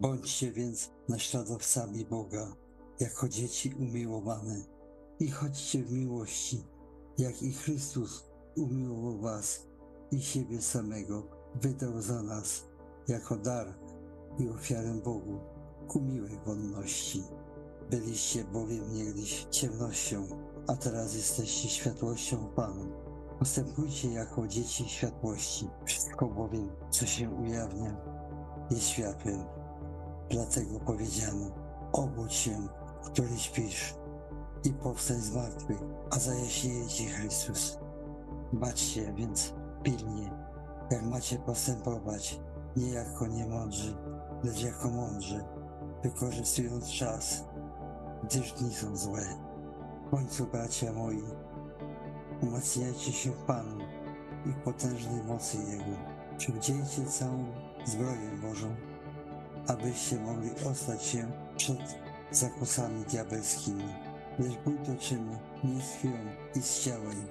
Bądźcie więc naśladowcami Boga, jako dzieci umiłowane i chodźcie w miłości, jak i Chrystus umiłował was i siebie samego wydał za nas jako dar i ofiarę Bogu ku miłej wolności. Byliście bowiem niegdyś ciemnością, a teraz jesteście światłością Panu. Postępujcie jako dzieci światłości. Wszystko bowiem, co się ujawnia, jest światłem. Dlatego powiedziano, obudź się, który śpisz i powstań z martwych, a zajaśnieje ci Chrystus. Baczcie więc pilnie, jak macie postępować, nie jako niemądrzy, lecz jako mądrzy, wykorzystując czas, gdyż dni są złe. W końcu, bracia moi, umacniajcie się w Panu i potężnej mocy Jego. Przywdziejcie całą zbroję Bożą, abyście mogli ostać się przed zakusami diabelskimi. Lecz bój toczymy nie z krwią i z ciałem,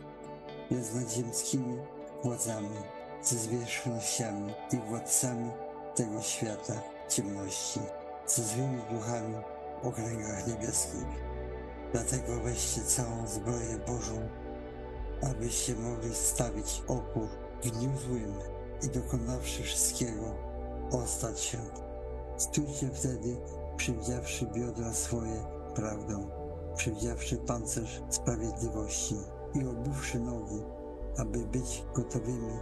lecz nad ziemskimi władzami, ze zwierzchnościami i władcami tego świata ciemności, ze złymi duchami w okręgach niebieskich. Dlatego weźcie całą zbroję Bożą, abyście mogli stawić opór w dniu złym i dokonawszy wszystkiego, ostać się. Stójcie wtedy, przywdziawszy biodra swoje prawdą, przywdziawszy pancerz sprawiedliwości i obuwszy nogi, aby być gotowymi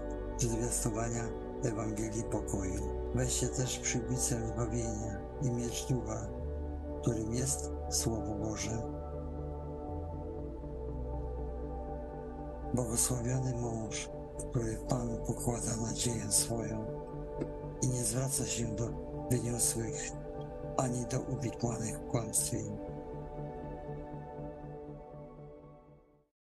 do zwiastowania Ewangelii pokoju. Weźcie też przybicę zbawienia i miecz ducha, którym jest Słowo Boże. Błogosławiony mąż, który Panu pokłada nadzieję swoją i nie zwraca się do wyniosłych ani do uwikłanych w kłamstwie.